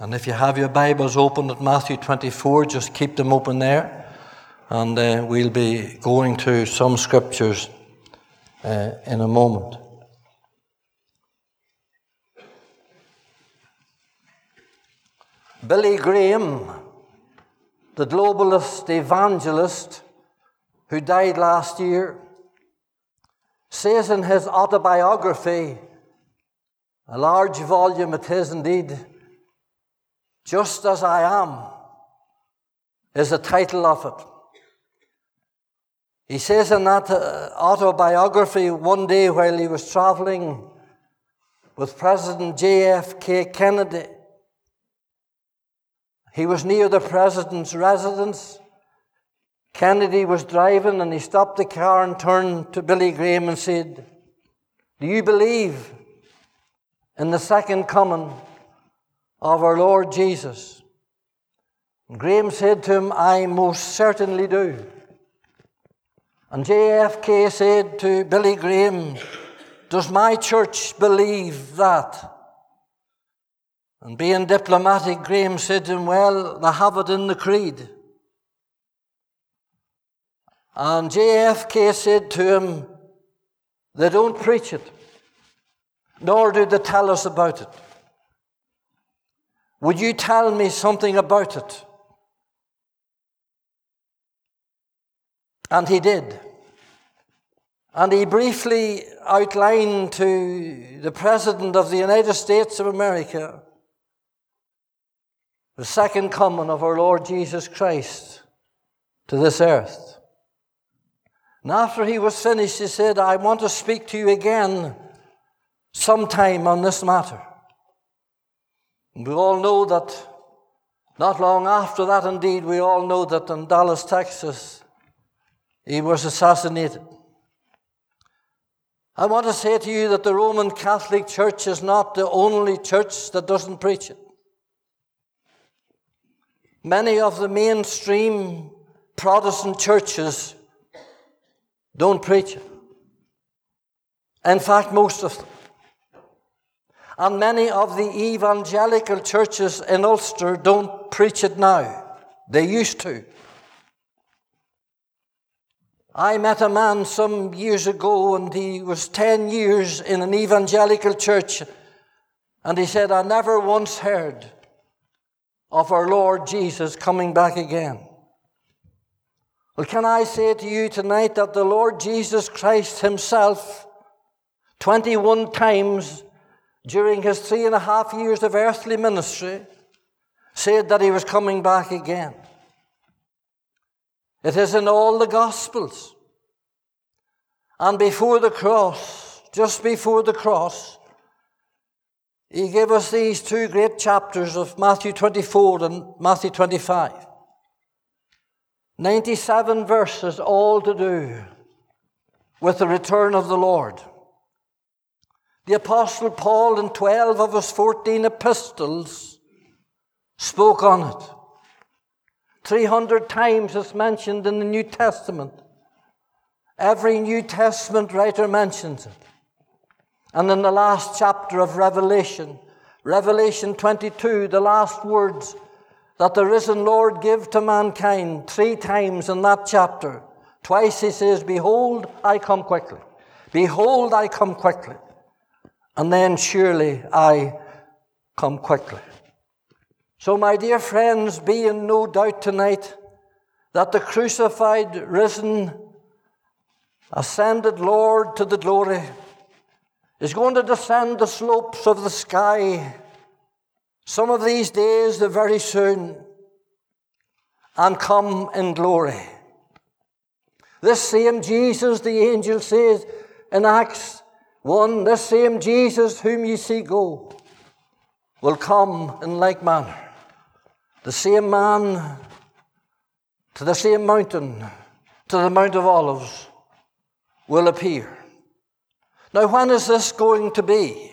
And if you have your Bibles open at Matthew 24, just keep them open there. And uh, we'll be going to some scriptures uh, in a moment. Billy Graham, the globalist evangelist who died last year, says in his autobiography, a large volume it is indeed, just as I am, is the title of it. He says in that uh, autobiography one day while he was traveling with President JFK Kennedy, he was near the president's residence. Kennedy was driving and he stopped the car and turned to Billy Graham and said, Do you believe in the second coming of our Lord Jesus? And Graham said to him, I most certainly do. And JFK said to Billy Graham, Does my church believe that? And being diplomatic, Graham said to him, Well, they have it in the creed. And JFK said to him, They don't preach it, nor do they tell us about it. Would you tell me something about it? And he did. And he briefly outlined to the President of the United States of America the second coming of our Lord Jesus Christ to this earth. And after he was finished, he said, I want to speak to you again sometime on this matter. We all know that not long after that, indeed, we all know that in Dallas, Texas, he was assassinated. I want to say to you that the Roman Catholic Church is not the only church that doesn't preach it. Many of the mainstream Protestant churches don't preach it. In fact, most of them. And many of the evangelical churches in Ulster don't preach it now. They used to. I met a man some years ago, and he was 10 years in an evangelical church, and he said, I never once heard of our Lord Jesus coming back again. Well, can I say to you tonight that the Lord Jesus Christ Himself, 21 times during His three and a half years of earthly ministry, said that He was coming back again? It is in all the Gospels. And before the cross, just before the cross, he gave us these two great chapters of Matthew 24 and Matthew 25. 97 verses, all to do with the return of the Lord. The Apostle Paul, in 12 of his 14 epistles, spoke on it. 300 times it's mentioned in the New Testament. Every New Testament writer mentions it. And in the last chapter of Revelation, Revelation 22, the last words that the risen Lord gave to mankind three times in that chapter. Twice he says, Behold, I come quickly. Behold, I come quickly. And then surely I come quickly. So, my dear friends, be in no doubt tonight that the crucified, risen, ascended Lord to the glory is going to descend the slopes of the sky some of these days, very soon, and come in glory. This same Jesus, the angel says in Acts 1, this same Jesus whom ye see go will come in like manner. The same man to the same mountain, to the Mount of Olives, will appear. Now, when is this going to be?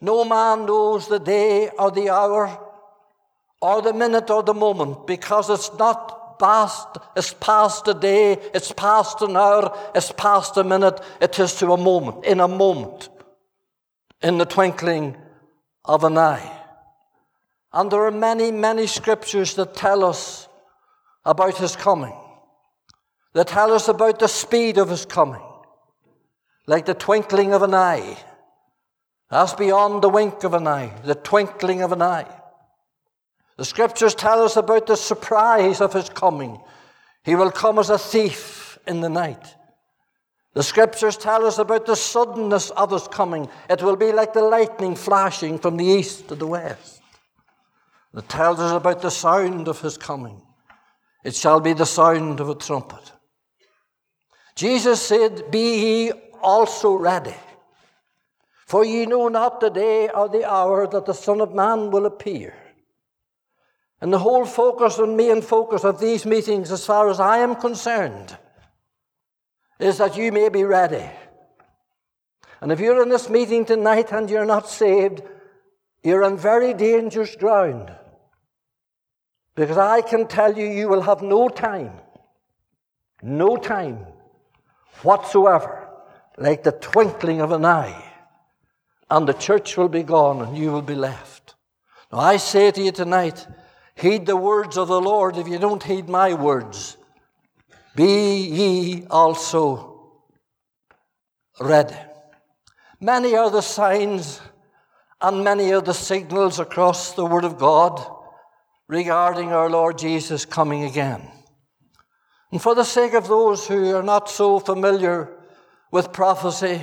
No man knows the day or the hour or the minute or the moment because it's not past, it's past a day, it's past an hour, it's past a minute, it is to a moment, in a moment, in the twinkling of an eye. And there are many, many scriptures that tell us about his coming, that tell us about the speed of his coming, like the twinkling of an eye. That's beyond the wink of an eye, the twinkling of an eye. The scriptures tell us about the surprise of his coming. He will come as a thief in the night. The scriptures tell us about the suddenness of his coming. It will be like the lightning flashing from the east to the west. It tells us about the sound of his coming. It shall be the sound of a trumpet. Jesus said, Be ye also ready. For ye know not the day or the hour that the Son of Man will appear. And the whole focus and main focus of these meetings, as far as I am concerned, is that you may be ready. And if you're in this meeting tonight and you're not saved, you're on very dangerous ground. Because I can tell you, you will have no time, no time whatsoever, like the twinkling of an eye, and the church will be gone and you will be left. Now, I say to you tonight, heed the words of the Lord if you don't heed my words. Be ye also ready. Many are the signs and many are the signals across the Word of God regarding our Lord Jesus coming again. And for the sake of those who are not so familiar with prophecy,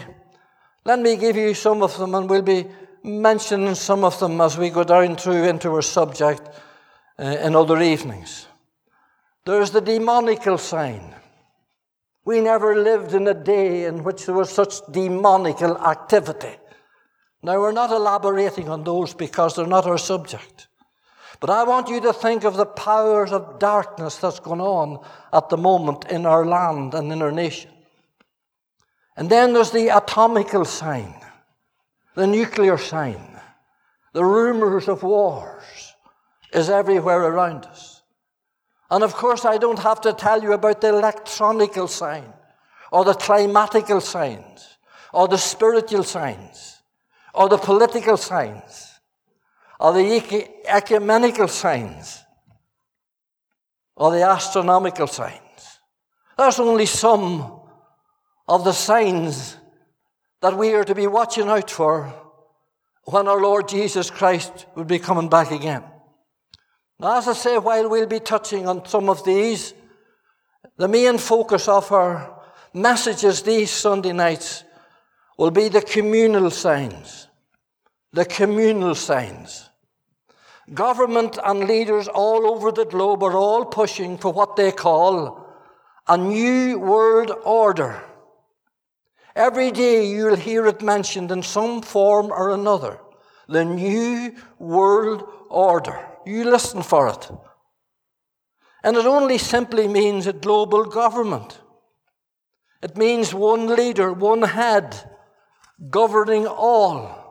let me give you some of them, and we'll be mentioning some of them as we go down through into our subject uh, in other evenings. There's the demonical sign. We never lived in a day in which there was such demonical activity. Now, we're not elaborating on those because they're not our subject. But I want you to think of the powers of darkness that's going on at the moment in our land and in our nation. And then there's the atomical sign, the nuclear sign, the rumors of wars is everywhere around us. And of course, I don't have to tell you about the electronical sign, or the climatical signs, or the spiritual signs, or the political signs or the ecumenical signs, or the astronomical signs. That's only some of the signs that we are to be watching out for when our Lord Jesus Christ will be coming back again. Now, as I say, while we'll be touching on some of these, the main focus of our messages these Sunday nights will be the communal signs. The communal signs. Government and leaders all over the globe are all pushing for what they call a new world order. Every day you'll hear it mentioned in some form or another. The new world order. You listen for it. And it only simply means a global government. It means one leader, one head, governing all.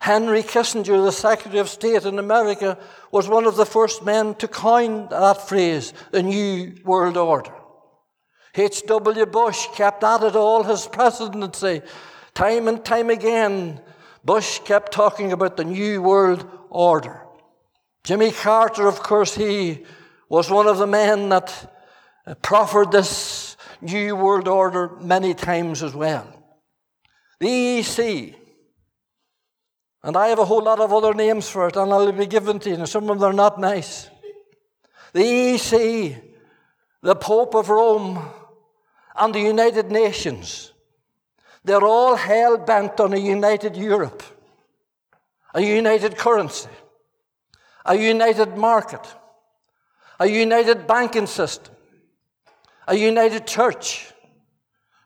Henry Kissinger, the Secretary of State in America, was one of the first men to coin that phrase, the New World Order. H.W. Bush kept at it all his presidency. Time and time again, Bush kept talking about the New World Order. Jimmy Carter, of course, he was one of the men that proffered this New World Order many times as well. The EEC, and I have a whole lot of other names for it, and I'll be given to you, and some of them are not nice. The EEC, the Pope of Rome, and the United Nations. They're all hell bent on a united Europe, a united currency, a united market, a united banking system, a united church,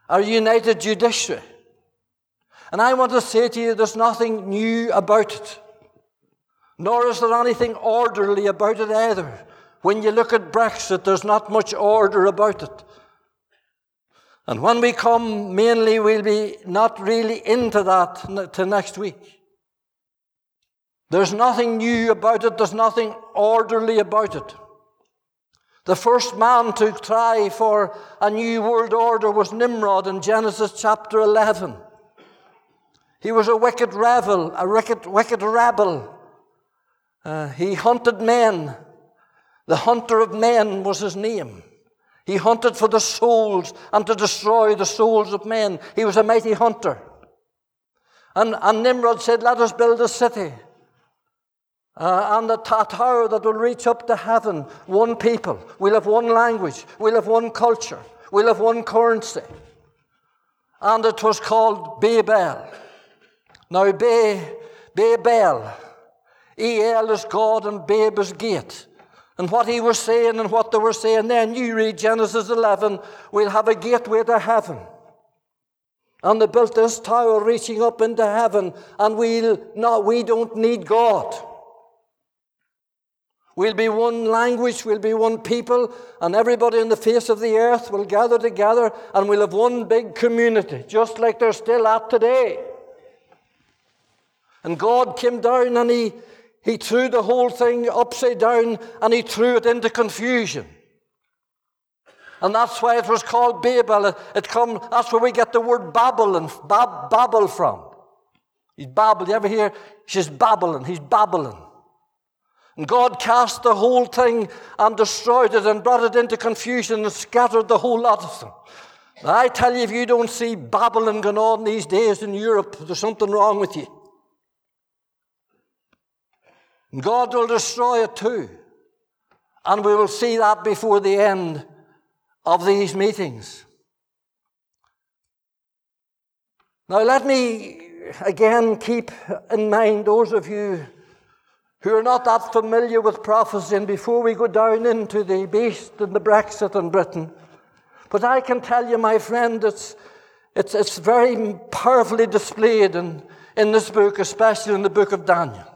a united judiciary and I want to say to you, there's nothing new about it. Nor is there anything orderly about it either. When you look at Brexit, there's not much order about it. And when we come, mainly we'll be not really into that to next week. There's nothing new about it, there's nothing orderly about it. The first man to try for a new world order was Nimrod in Genesis chapter 11. He was a wicked rebel, a wicked, wicked rebel. Uh, he hunted men. The hunter of men was his name. He hunted for the souls and to destroy the souls of men. He was a mighty hunter. And, and Nimrod said, Let us build a city. Uh, and a tower that will reach up to heaven. One people. We'll have one language. We'll have one culture. We'll have one currency. And it was called Babel. Now, Be, Babel, El is God and Babe is gate and what he was saying and what they were saying. Then you read Genesis 11, we'll have a gateway to heaven. And they built this tower reaching up into heaven, and we'll not, we don't need God. We'll be one language, we'll be one people, and everybody on the face of the earth will gather together, and we'll have one big community, just like they're still at today. And God came down and He he threw the whole thing upside down and he threw it into confusion. And that's why it was called Babel. It, come, that's where we get the word Babylon, Bab, Babel from. He's Babel. You ever hear? She's Babylon. He's Babylon. And God cast the whole thing and destroyed it and brought it into confusion and scattered the whole lot of them. I tell you, if you don't see Babylon going on these days in Europe, there's something wrong with you. God will destroy it too. And we will see that before the end of these meetings. Now, let me again keep in mind those of you who are not that familiar with prophecy, and before we go down into the beast and the Brexit in Britain, but I can tell you, my friend, it's, it's, it's very powerfully displayed in, in this book, especially in the book of Daniel.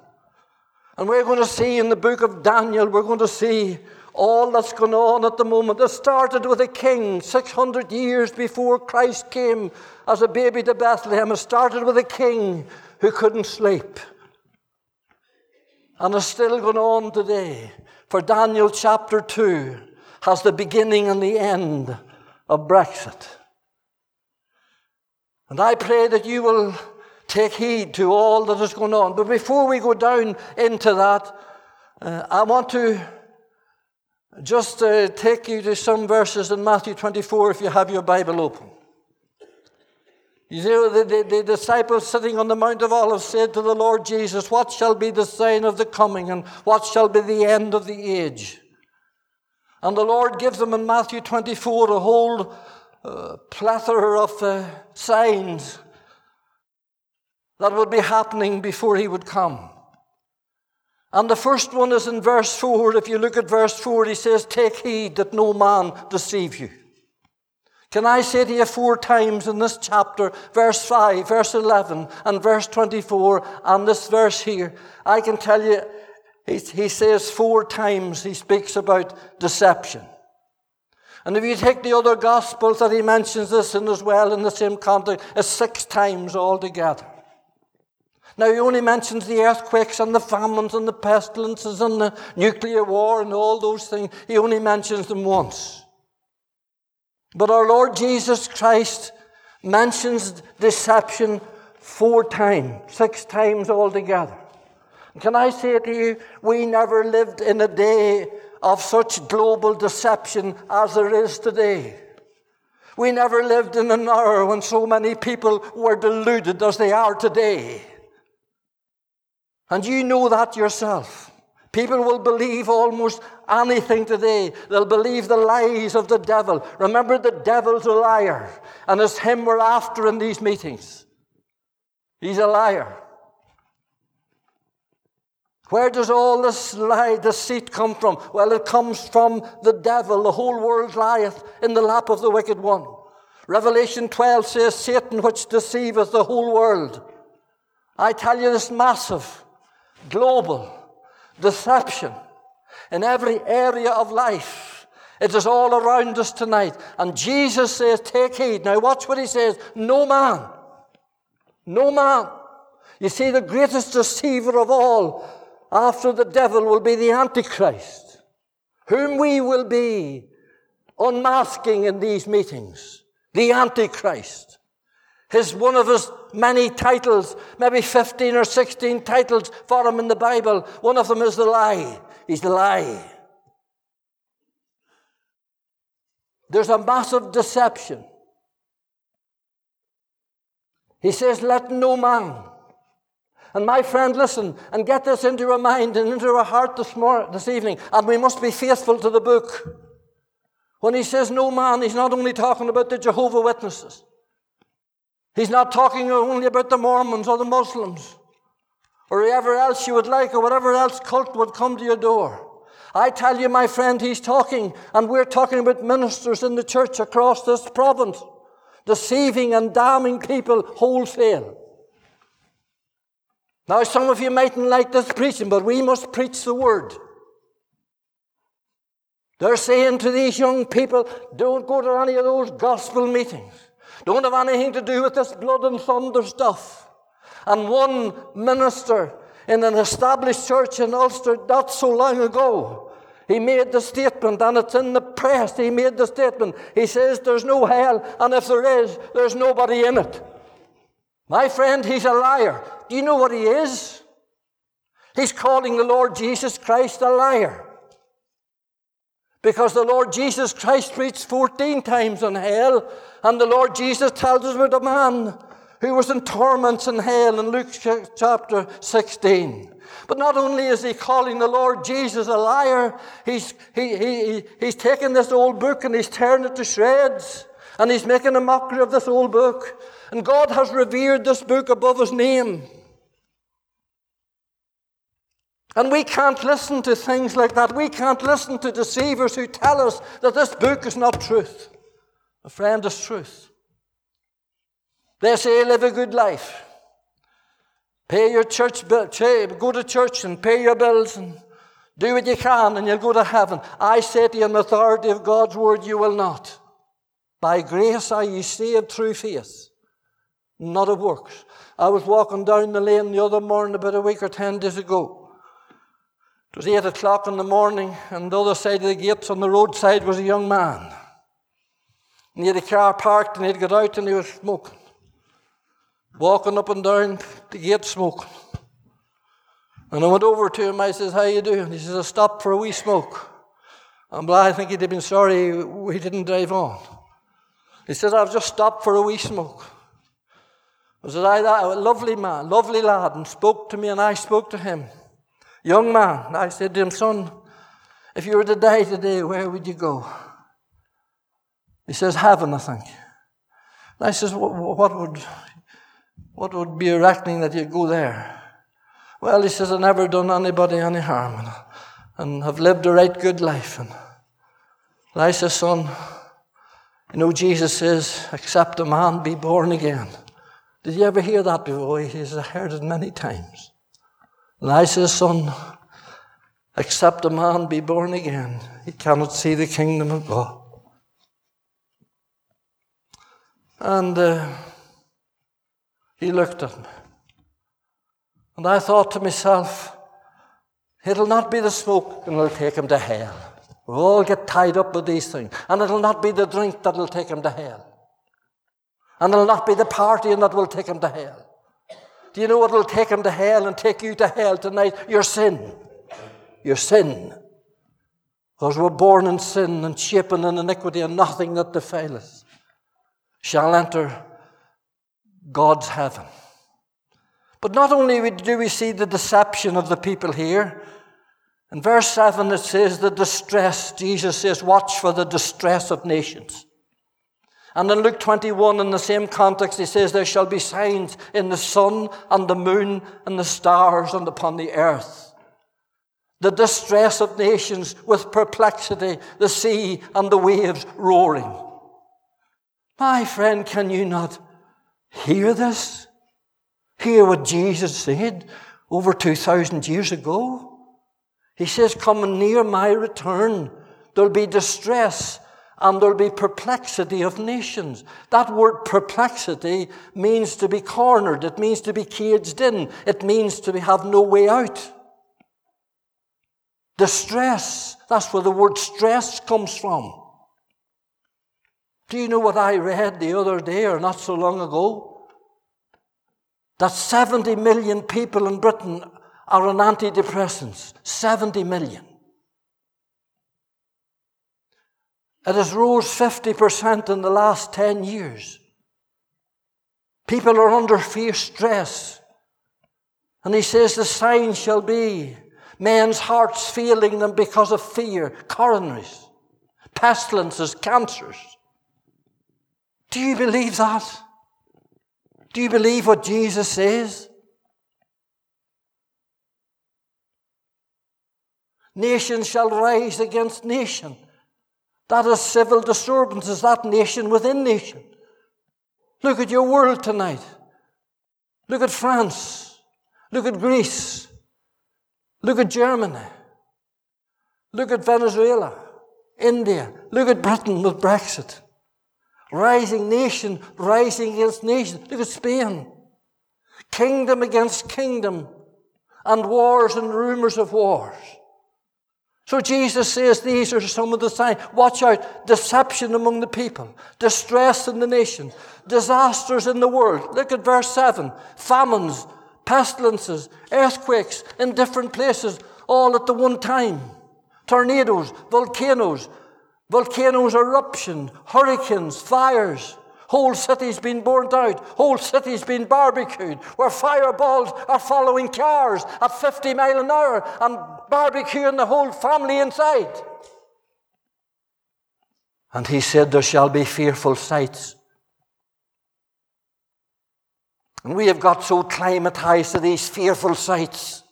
And we're going to see in the book of Daniel, we're going to see all that's going on at the moment. It started with a king 600 years before Christ came as a baby to Bethlehem. It started with a king who couldn't sleep. And it's still going on today. For Daniel chapter 2 has the beginning and the end of Brexit. And I pray that you will take heed to all that is going on. But before we go down into that, uh, I want to just uh, take you to some verses in Matthew 24 if you have your Bible open. You know, the, the, the, disciples sitting on the Mount of Olives said to the Lord Jesus, What shall be the sign of the coming, and what shall be the end of the age? And the Lord gives them in Matthew 24 a whole uh, plethora of uh, signs that would be happening before he would come. And the first one is in verse 4. If you look at verse 4, he says, Take heed that no man deceive you. Can I say to you four times in this chapter, verse 5, verse 11, and verse 24, and this verse here? I can tell you, he, he says four times he speaks about deception. And if you take the other Gospels that he mentions this in as well in the same context, it's six times altogether. Now, he only mentions the earthquakes and the famines and the pestilences and the nuclear war and all those things. He only mentions them once. But our Lord Jesus Christ mentions deception four times, six times altogether. Can I say to you, we never lived in a day of such global deception as there is today. We never lived in an hour when so many people were deluded as they are today. And you know that yourself. People will believe almost anything today. They'll believe the lies of the devil. Remember, the devil's a liar, and it's him we're after in these meetings. He's a liar. Where does all this lie, deceit come from? Well, it comes from the devil. The whole world lieth in the lap of the wicked one. Revelation 12 says, Satan which deceiveth the whole world. I tell you, this massive global deception in every area of life. It is all around us tonight. And Jesus says, Take heed. Now, watch what he says No man, no man. You see, the greatest deceiver of all after the devil will be the Antichrist, whom we will be unmasking in these meetings. The Antichrist. His one of his many titles, maybe 15 or 16 titles for him in the Bible. One of them is the lie. He's the lie. There's a massive deception. He says, Let no man. And my friend, listen and get this into our mind and into our heart this, morning, this evening. And we must be faithful to the book. When he says no man, he's not only talking about the Jehovah Witnesses. He's not talking only about the Mormons or the Muslims or whoever else you would like or whatever else cult would come to your door. I tell you, my friend, he's talking, and we're talking about ministers in the church across this province, deceiving and damning people wholesale. Now, some of you mightn't like this preaching, but we must preach the word. They're saying to these young people, don't go to any of those gospel meetings. Don't have anything to do with this blood and thunder stuff. And one minister in an established church in Ulster not so long ago, he made the statement, and it's in the press. He made the statement. He says, There's no hell, and if there is, there's nobody in it. My friend, he's a liar. Do you know what he is? He's calling the Lord Jesus Christ a liar. Because the Lord Jesus Christ preached 14 times on hell, and the Lord Jesus tells us about a man who was in torments in hell in Luke chapter 16. But not only is he calling the Lord Jesus a liar, he's, he, he, he's taking this old book and he's tearing it to shreds. And he's making a mockery of this old book. And God has revered this book above his name. And we can't listen to things like that. We can't listen to deceivers who tell us that this book is not truth. A friend is truth. They say live a good life. Pay your church bill, go to church and pay your bills and do what you can and you'll go to heaven. I say to you in the authority of God's word, you will not. By grace are you saved through faith, not of works. I was walking down the lane the other morning about a week or ten days ago. It was eight o'clock in the morning, and the other side of the gates on the roadside was a young man. And he had a car parked, and he'd got out and he was smoking. Walking up and down the gate smoking. And I went over to him, I says, How you doing? He says, I stopped for a wee smoke. And well, I think he'd have been sorry we didn't drive on. He says, I've just stopped for a wee smoke. I said, I, that, a lovely man, lovely lad, and spoke to me, and I spoke to him. Young man, I said to him, Son, if you were to die today, where would you go? He says, Heaven, I think. And I says, what, would, what would be a reckoning that you'd go there? Well, he says, I've never done anybody any harm and, and have lived a right good life. And, and I says, Son, you know, Jesus says, except a man be born again. Did you ever hear that before? He says, I heard it many times. And I Son, except a man be born again, he cannot see the kingdom of God. And uh, he looked at me. And I thought to myself, it'll not be the smoke that'll take him to hell. We'll all get tied up with these things. And it'll not be the drink that'll take him to hell. And it'll not be the partying that will take him to hell. Do you know what will take him to hell and take you to hell tonight? Your sin. Your sin. Because we're born in sin and shapen in iniquity, and nothing that defileth shall enter God's heaven. But not only do we see the deception of the people here, in verse 7 it says the distress. Jesus says, Watch for the distress of nations. And in Luke 21, in the same context, he says, There shall be signs in the sun and the moon and the stars and upon the earth. The distress of nations with perplexity, the sea and the waves roaring. My friend, can you not hear this? Hear what Jesus said over 2,000 years ago? He says, Come near my return. There'll be distress and there'll be perplexity of nations. That word perplexity means to be cornered, it means to be caged in, it means to have no way out. Distress, that's where the word stress comes from. Do you know what I read the other day or not so long ago? that 70 million people in Britain are on antidepressants. 70 million. It has rose 50% in the last 10 years. People are under fierce stress. And he says the sign shall be men's hearts failing them because of fear, coronaries, pestilences, cancers. Do you believe that? Do you believe what Jesus says? Nation shall rise against nation. That is civil disturbances, that nation within nation. Look at your world tonight. Look at France. Look at Greece. Look at Germany. Look at Venezuela, India. Look at Britain with Brexit. Rising nation, rising against nation. Look at Spain. Kingdom against kingdom. And wars and rumors of wars. So Jesus says these are some of the signs. Watch out. Deception among the people. Distress in the nation. Disasters in the world. Look at verse 7. Famines, pestilences, earthquakes in different places, all at the one time. Tornadoes, volcanoes, volcanoes eruption, hurricanes, fires. Whole cities being burnt out, whole cities being barbecued, where fireballs are following cars at 50 mile an hour and barbecuing the whole family inside. And he said, There shall be fearful sights and we have got so climatized to these fearful sights.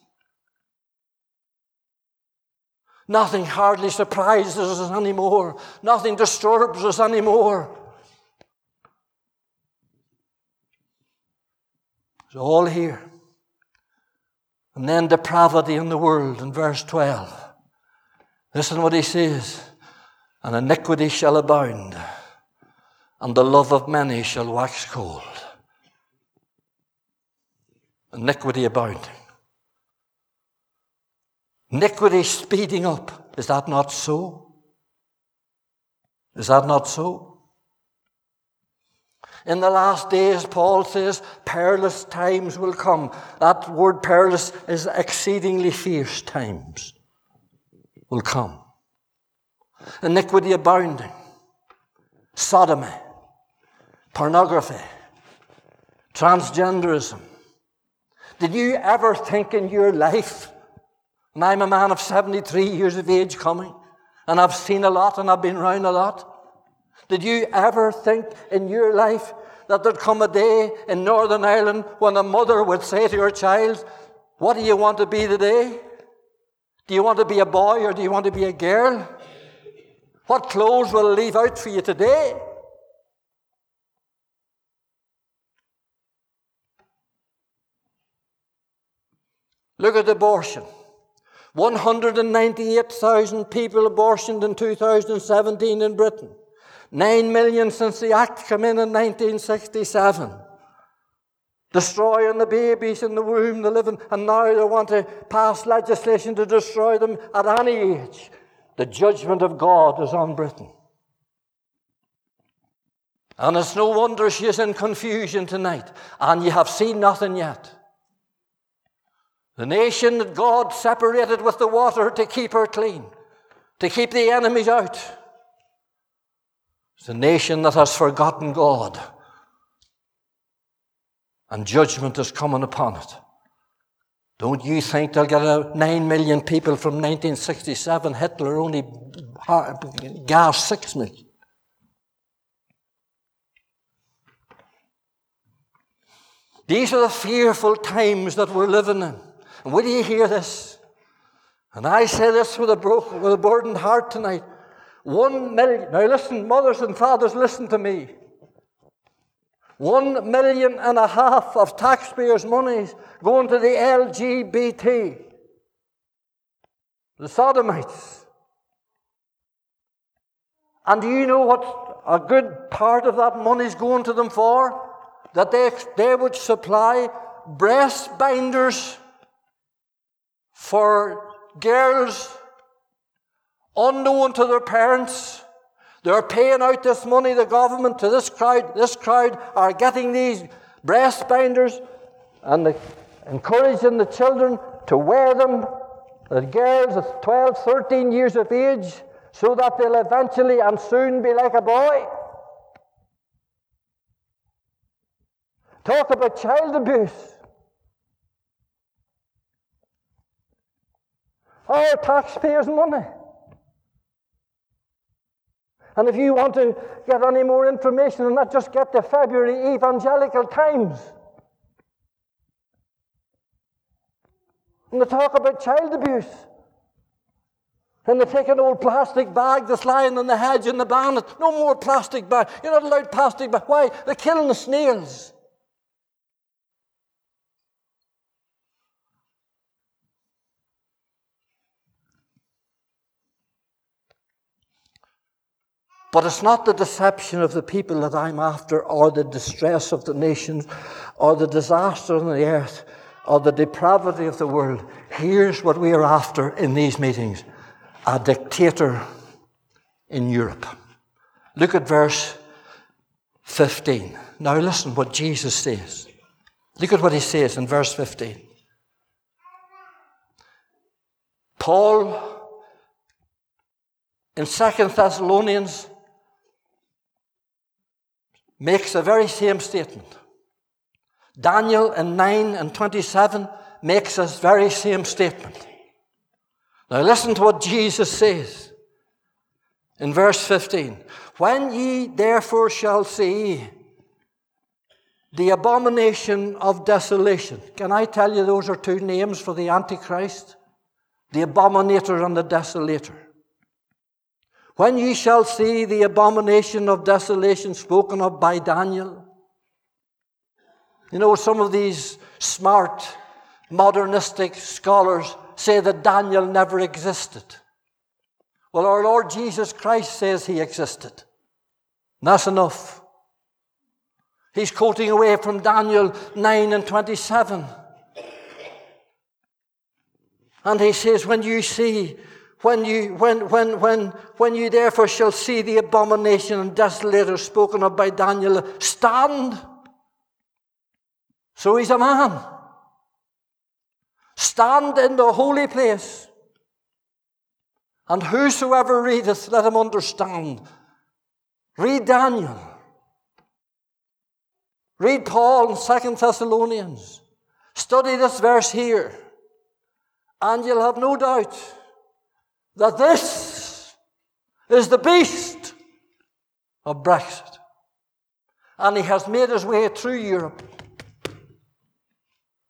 Nothing hardly surprises us anymore. Nothing disturbs us anymore. It's all here. And then depravity in the world in verse 12. Listen what he says. And iniquity shall abound, and the love of many shall wax cold iniquity abounding. Iniquity speeding up. Is that not so? Is that not so? In the last days, Paul says, perilous times will come. That word perilous is exceedingly fierce times will come. Iniquity abounding, sodomy, pornography, transgenderism, did you ever think in your life, and I'm a man of 73 years of age coming, and I've seen a lot and I've been around a lot. Did you ever think in your life that there'd come a day in Northern Ireland when a mother would say to her child, What do you want to be today? Do you want to be a boy or do you want to be a girl? What clothes will I leave out for you today? Look at abortion. 198,000 people abortioned in 2017 in Britain. 9 million since the Act came in in 1967. Destroying the babies in the womb, the living, and now they want to pass legislation to destroy them at any age. The judgment of God is on Britain. And it's no wonder she is in confusion tonight, and you have seen nothing yet. The nation that God separated with the water to keep her clean, to keep the enemies out. It's a nation that has forgotten God. And judgment is coming upon it. Don't you think they'll get a nine million people from 1967? Hitler only gassed six million. These are the fearful times that we're living in. And will you hear this? And I say this with a, with a burdened heart tonight. One million, now listen, mothers and fathers, listen to me. One million and a half of taxpayers' monies going to the LGBT, the sodomites. And do you know what a good part of that money is going to them for? That they, they would supply breast binders for girls unknown to their parents. They're paying out this money, the government, to this crowd. This crowd are getting these breast binders and the, encouraging the children to wear them, the girls of 12, 13 years of age, so that they'll eventually and soon be like a boy. Talk about child abuse. Our taxpayers' money. And if you want to get any more information on that, just get the February Evangelical Times. And they talk about child abuse. And they take an old plastic bag that's lying in the hedge in the ban No more plastic bag. You're not allowed plastic bag. Why? They're killing the snails. But it's not the deception of the people that I'm after, or the distress of the nations, or the disaster on the earth, or the depravity of the world. Here's what we are after in these meetings a dictator in Europe. Look at verse 15. Now listen what Jesus says. Look at what he says in verse 15. Paul in Second Thessalonians makes the very same statement. Daniel in 9 and 27 makes this very same statement. Now listen to what Jesus says in verse 15. When ye therefore shall see the abomination of desolation. Can I tell you those are two names for the Antichrist? The abominator and the desolator. When ye shall see the abomination of desolation spoken of by Daniel. You know, some of these smart, modernistic scholars say that Daniel never existed. Well, our Lord Jesus Christ says he existed. That's enough. He's quoting away from Daniel 9 and 27. And he says, When you see when you, when, when, when, when you therefore shall see the abomination and desolator spoken of by Daniel, stand. So he's a man. Stand in the holy place. And whosoever readeth, let him understand. Read Daniel. Read Paul in Second Thessalonians. Study this verse here. And you'll have no doubt that this is the beast of Brexit. And he has made his way through Europe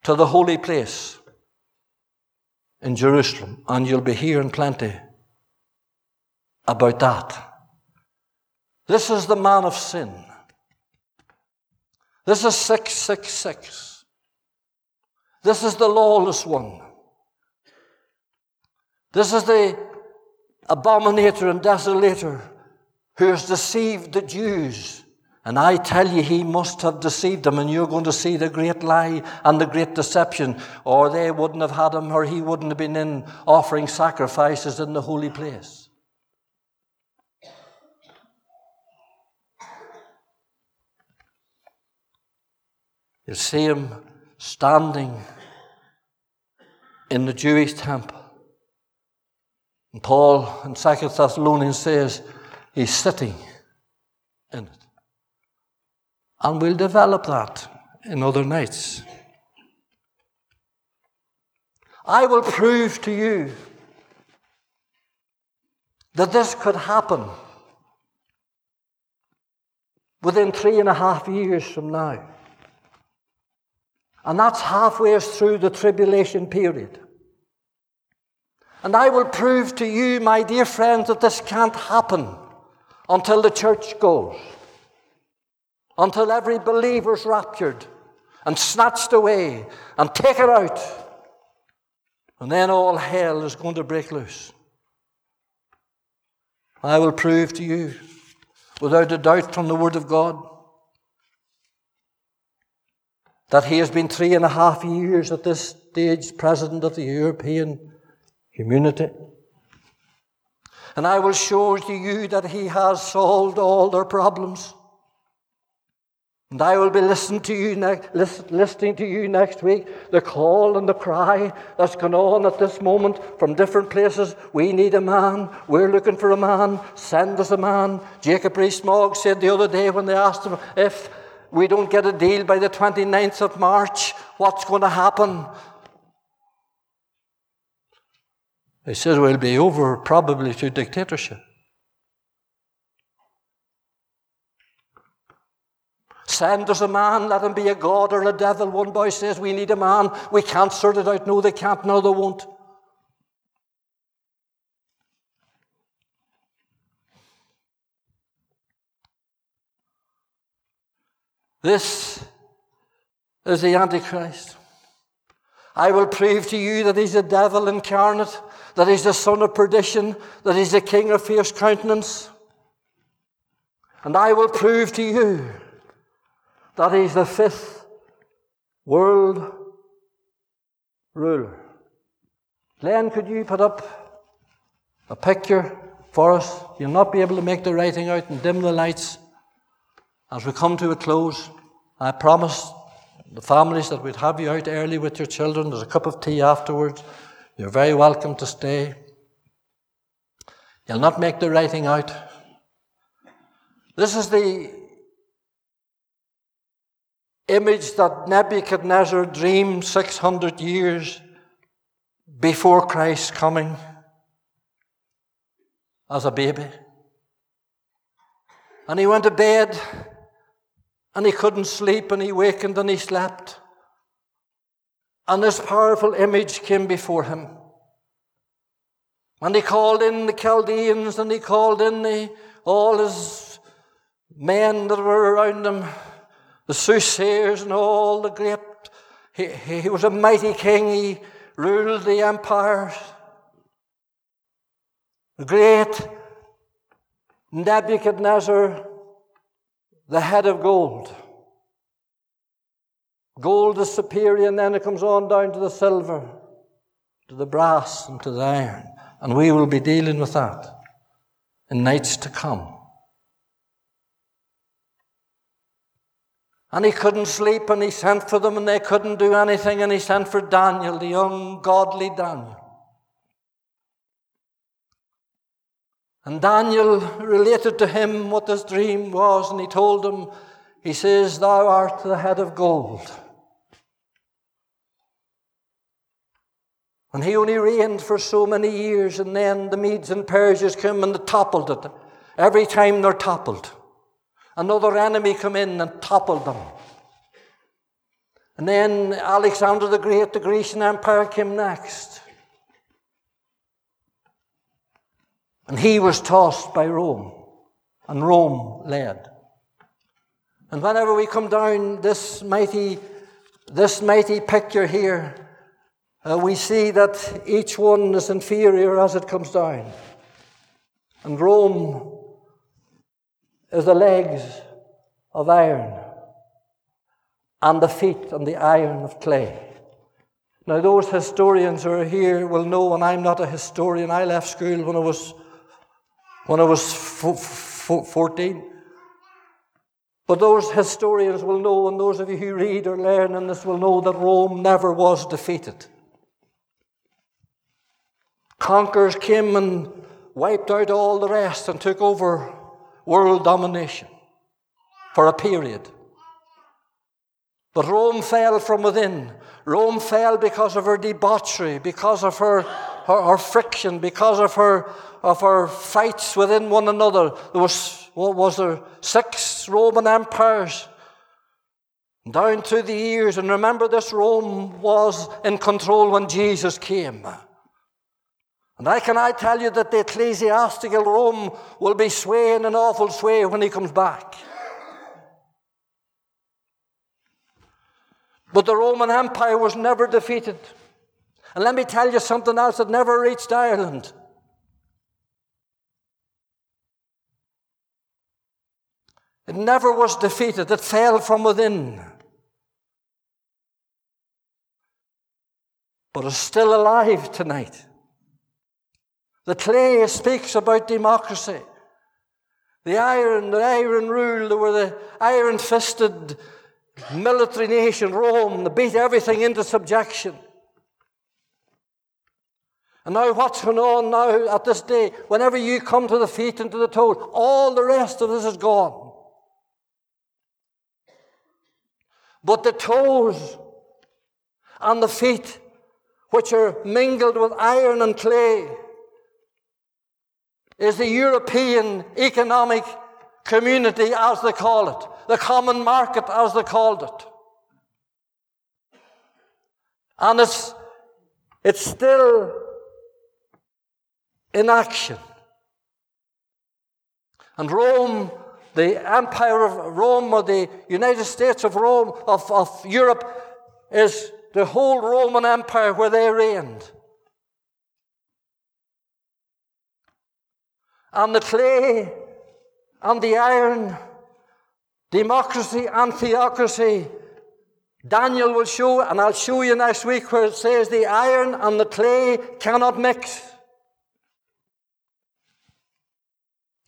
to the holy place in Jerusalem. And you'll be hearing plenty about that. This is the man of sin. This is 666. This is the lawless one. This is the abominator and desolator who has deceived the Jews. And I tell you, he must have deceived them, and you're going to see the great lie and the great deception, or they wouldn't have had him, or he wouldn't have been in offering sacrifices in the holy place. You'll see him standing in the Jewish temple. And Paul in 2 Thessalonians says he's sitting in it. And we'll develop that in other nights. I will prove to you that this could happen within three and a half years from now. And that's halfway through the tribulation period. And I will prove to you, my dear friends, that this can't happen until the church goes, until every believer's raptured and snatched away and taken out. And then all hell is going to break loose. I will prove to you, without a doubt from the Word of God, that he has been three and a half years at this stage president of the European community. And I will show to you that He has solved all their problems. And I will be listening to you listening to you next week. The call and the cry that's going on at this moment from different places. We need a man. We're looking for a man. Send us a man. Jacob Rees-Mogg said the other day when they asked him if we don't get a deal by the 29th of March, what's going to happen? He said we'll be over probably to dictatorship. Send us a man, let him be a god or a devil. One boy says, We need a man. We can't sort it out. No, they can't. No, they won't. This is the Antichrist. I will prove to you that he's a devil incarnate, that he's the son of perdition, that he's the king of fierce countenance. And I will prove to you that he's the fifth world ruler. Glenn, could you put up a picture for us? You'll not be able to make the writing out and dim the lights. As we come to a close, I promised the families that we'd have you out early with your children. There's a cup of tea afterwards. You're very welcome to stay. You'll not make the writing out. This is the image that Nebuchadnezzar dreamed 600 years before Christ's coming as a baby. And he went to bed and he couldn't sleep and he wakened and he slept. And this powerful image came before him. And he called in the Chaldeans and he called in the, all his men that were around him the soothsayers and all the great. He, he was a mighty king. He ruled the empires. The great Nebuchadnezzar, the head of gold. Gold is superior, and then it comes on down to the silver, to the brass, and to the iron. And we will be dealing with that in nights to come. And he couldn't sleep, and he sent for them, and they couldn't do anything, and he sent for Daniel, the young, godly Daniel. And Daniel related to him what this dream was, and he told him, he says, Thou art the head of gold. And he only reigned for so many years, and then the Medes and Persians came and toppled it. Every time they're toppled. Another enemy come in and toppled them. And then Alexander the Great, the Grecian Empire, came next. And he was tossed by Rome, and Rome led. And whenever we come down this mighty, this mighty picture here, uh, we see that each one is inferior as it comes down. And Rome is the legs of iron and the feet and the iron of clay. Now, those historians who are here will know, and I'm not a historian. I left school when I was when I was 14. But those historians will know, and those of you who read or learn in this will know that Rome never was defeated. Conquerors came and wiped out all the rest and took over world domination for a period. But Rome fell from within. Rome fell because of her debauchery, because of her, her, her, friction, because of her, of her fights within one another. There was, what was there, six Roman empires down through the years. And remember, this Rome was in control when Jesus came. And I can I tell you that the ecclesiastical Rome will be swaying an awful sway when he comes back. But the Roman Empire was never defeated. And let me tell you something else that never reached Ireland. It never was defeated, it fell from within. But it's still alive tonight. The clay speaks about democracy. The iron, the iron rule, they were the iron fisted military nation, Rome, that beat everything into subjection. And now, what's going on now at this day? Whenever you come to the feet and to the toes, all the rest of this is gone. But the toes and the feet, which are mingled with iron and clay, is the European economic community, as they call it, the common market, as they called it. And it's, it's still in action. And Rome, the Empire of Rome, or the United States of Rome, of, of Europe, is the whole Roman Empire where they reigned. And the clay and the iron, democracy and theocracy. Daniel will show, and I'll show you next week where it says the iron and the clay cannot mix.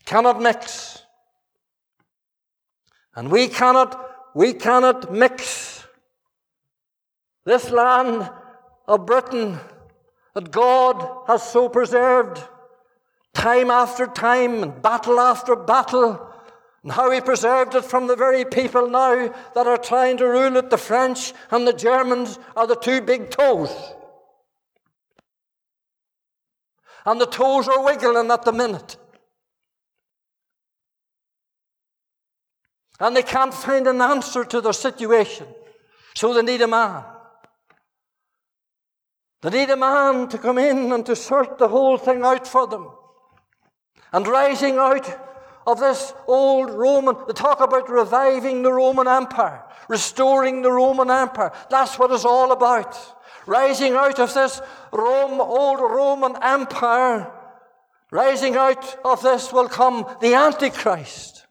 Cannot mix. And we cannot, we cannot mix this land of Britain that God has so preserved time after time and battle after battle, and how he preserved it from the very people now that are trying to rule it. The French and the Germans are the two big toes. And the toes are wiggling at the minute. And they can't find an answer to their situation. So they need a man. They need a man to come in and to sort the whole thing out for them. And rising out of this old Roman, they talk about reviving the Roman Empire, restoring the Roman Empire. That's what it's all about. Rising out of this Rome, old Roman Empire, rising out of this will come the Antichrist.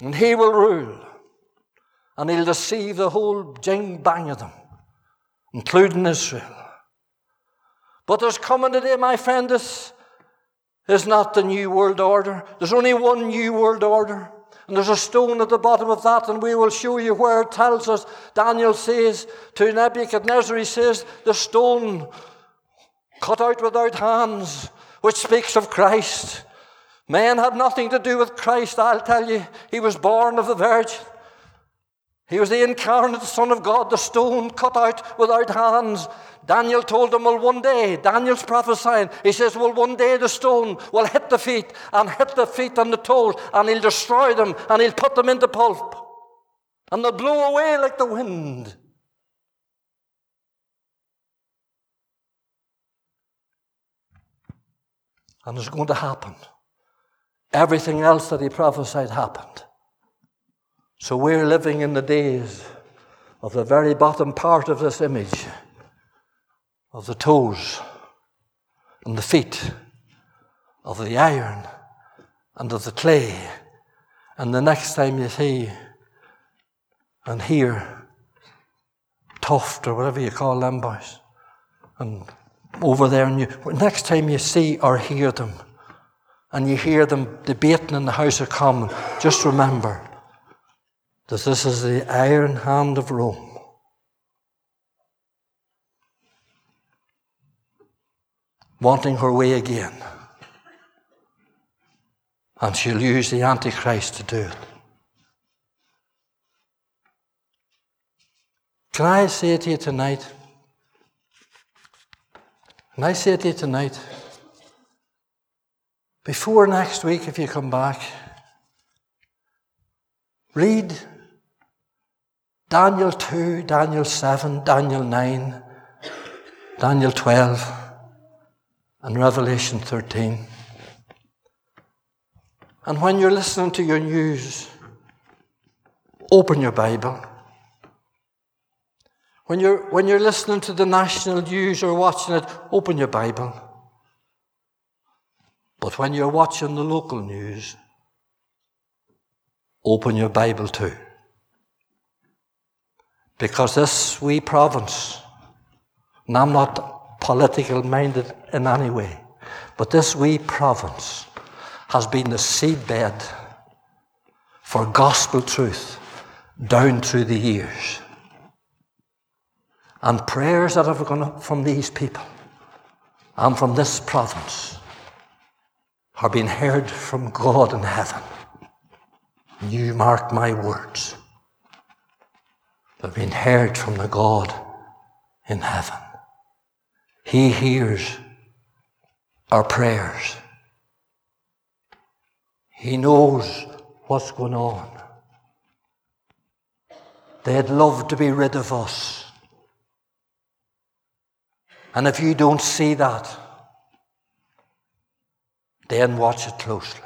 And he will rule. And he'll deceive the whole jing bang of them, including Israel. But there's coming a day, my friend, this is not the new world order. There's only one new world order. And there's a stone at the bottom of that, and we will show you where it tells us. Daniel says to Nebuchadnezzar, he says, the stone cut out without hands, which speaks of Christ. Man had nothing to do with Christ, I'll tell you. He was born of the Virgin. He was the incarnate Son of God, the stone cut out without hands. Daniel told them, well, one day, Daniel's prophesying, he says, well, one day the stone will hit the feet and hit the feet and the toes, and he'll destroy them and he'll put them into pulp. And they'll blow away like the wind. And it's going to happen. Everything else that he prophesied happened. So we're living in the days of the very bottom part of this image of the toes and the feet, of the iron and of the clay. And the next time you see and hear Tuft or whatever you call them boys, and over there, and you, next time you see or hear them, and you hear them debating in the House of Commons, just remember that this is the iron hand of Rome. wanting her way again. And she'll use the Antichrist to do it. Can I say to you tonight? Can I say to you tonight? Before next week, if you come back, read Daniel 2, Daniel 7, Daniel 9, Daniel 12 and Revelation 13. And when you're listening to your news, open your Bible. When you're, when you're listening to the national news or watching it, open your Bible. But when you're watching the local news, open your Bible too. Because this wee province, and I'm not political minded in any way. But this wee province has been the seedbed for gospel truth down through the years. And prayers that have gone up from these people and from this province are being heard from God in heaven. You mark my words. They've been heard from the God in heaven. He hears our prayers. He knows what's going on. They'd love to be rid of us. And if you don't see that, then watch it closely.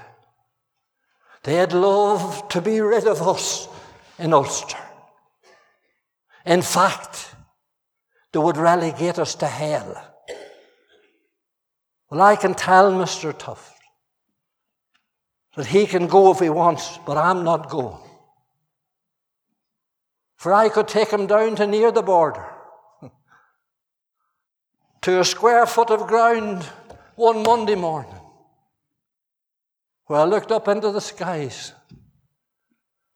They'd love to be rid of us in Ulster. In fact, they would relegate us to hell. Well, I can tell Mr. Tuft that he can go if he wants, but I'm not going. For I could take him down to near the border, to a square foot of ground one Monday morning, where I looked up into the skies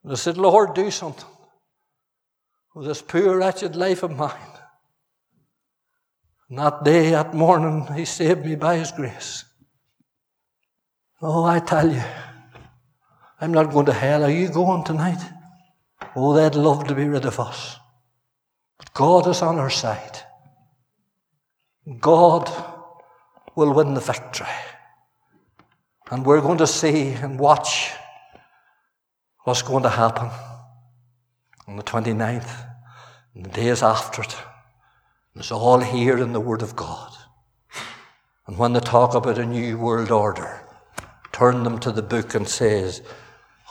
and I said, Lord, do something with this poor, wretched life of mine. And that day, that morning, He saved me by His grace. Oh, I tell you, I'm not going to hell. Are you going tonight? Oh, they'd love to be rid of us. But God is on our side. God will win the victory. And we're going to see and watch what's going to happen on the 29th and the days after it. It's all here in the Word of God. And when they talk about a new world order, turn them to the book and says,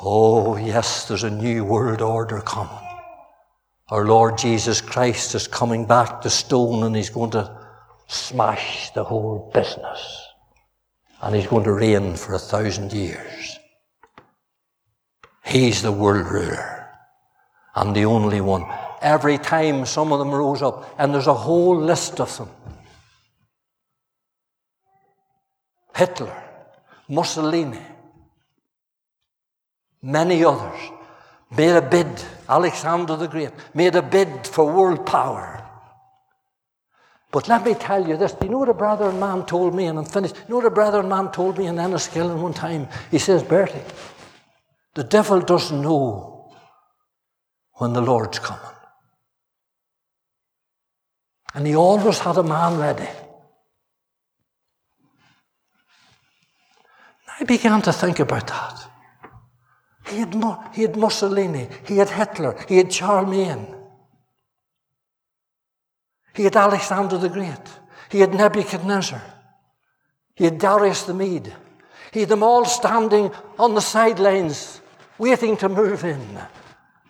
Oh, yes, there's a new world order coming. Our Lord Jesus Christ is coming back to stone and he's going to smash the whole business. And he's going to reign for a thousand years. He's the world ruler and the only one. Every time some of them rose up, and there's a whole list of them Hitler, Mussolini, many others made a bid, Alexander the Great made a bid for world power. But let me tell you this. Do you know what a brother man told me? And I'm finished. You know what a brother man told me in Enniskillen one time? He says, Bertie, the devil doesn't know when the Lord's coming. And he always had a man ready. I began to think about that. He had, he had Mussolini, he had Hitler, he had Charlemagne, he had Alexander the Great, he had Nebuchadnezzar, he had Darius the Mede. He had them all standing on the sidelines, waiting to move in.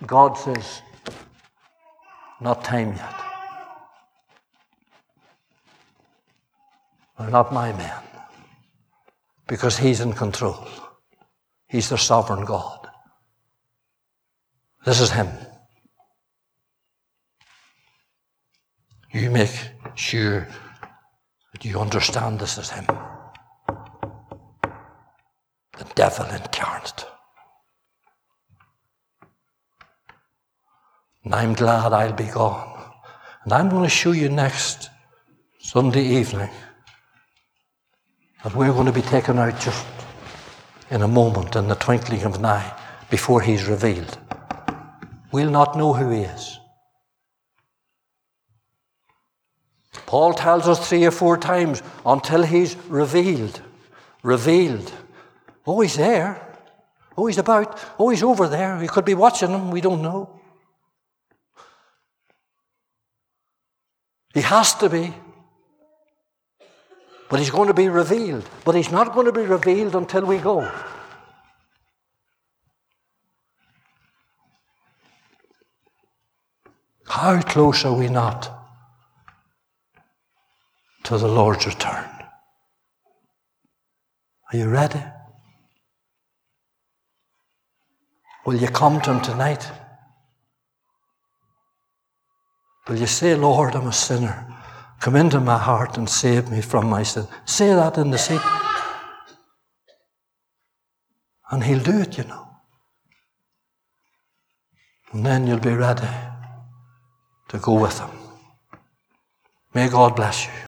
God says, Not time yet. They're not my men. Because He's in control. He's the sovereign God. This is Him. You make sure that you understand this is Him. The devil incarnate. And I'm glad I'll be gone. And I'm going to show you next Sunday evening that we're going to be taken out just in a moment, in the twinkling of an eye, before he's revealed. We'll not know who he is. Paul tells us three or four times until he's revealed. Revealed. Oh, he's there. Oh, he's about. Oh, he's over there. We could be watching him. We don't know. He has to be. But he's going to be revealed. But he's not going to be revealed until we go. How close are we not to the Lord's return? Are you ready? Will you come to Him tonight? Will you say, Lord, I'm a sinner? Come into my heart and save me from my sin. Say that in the seat. And He'll do it, you know. And then you'll be ready to go with Him. May God bless you.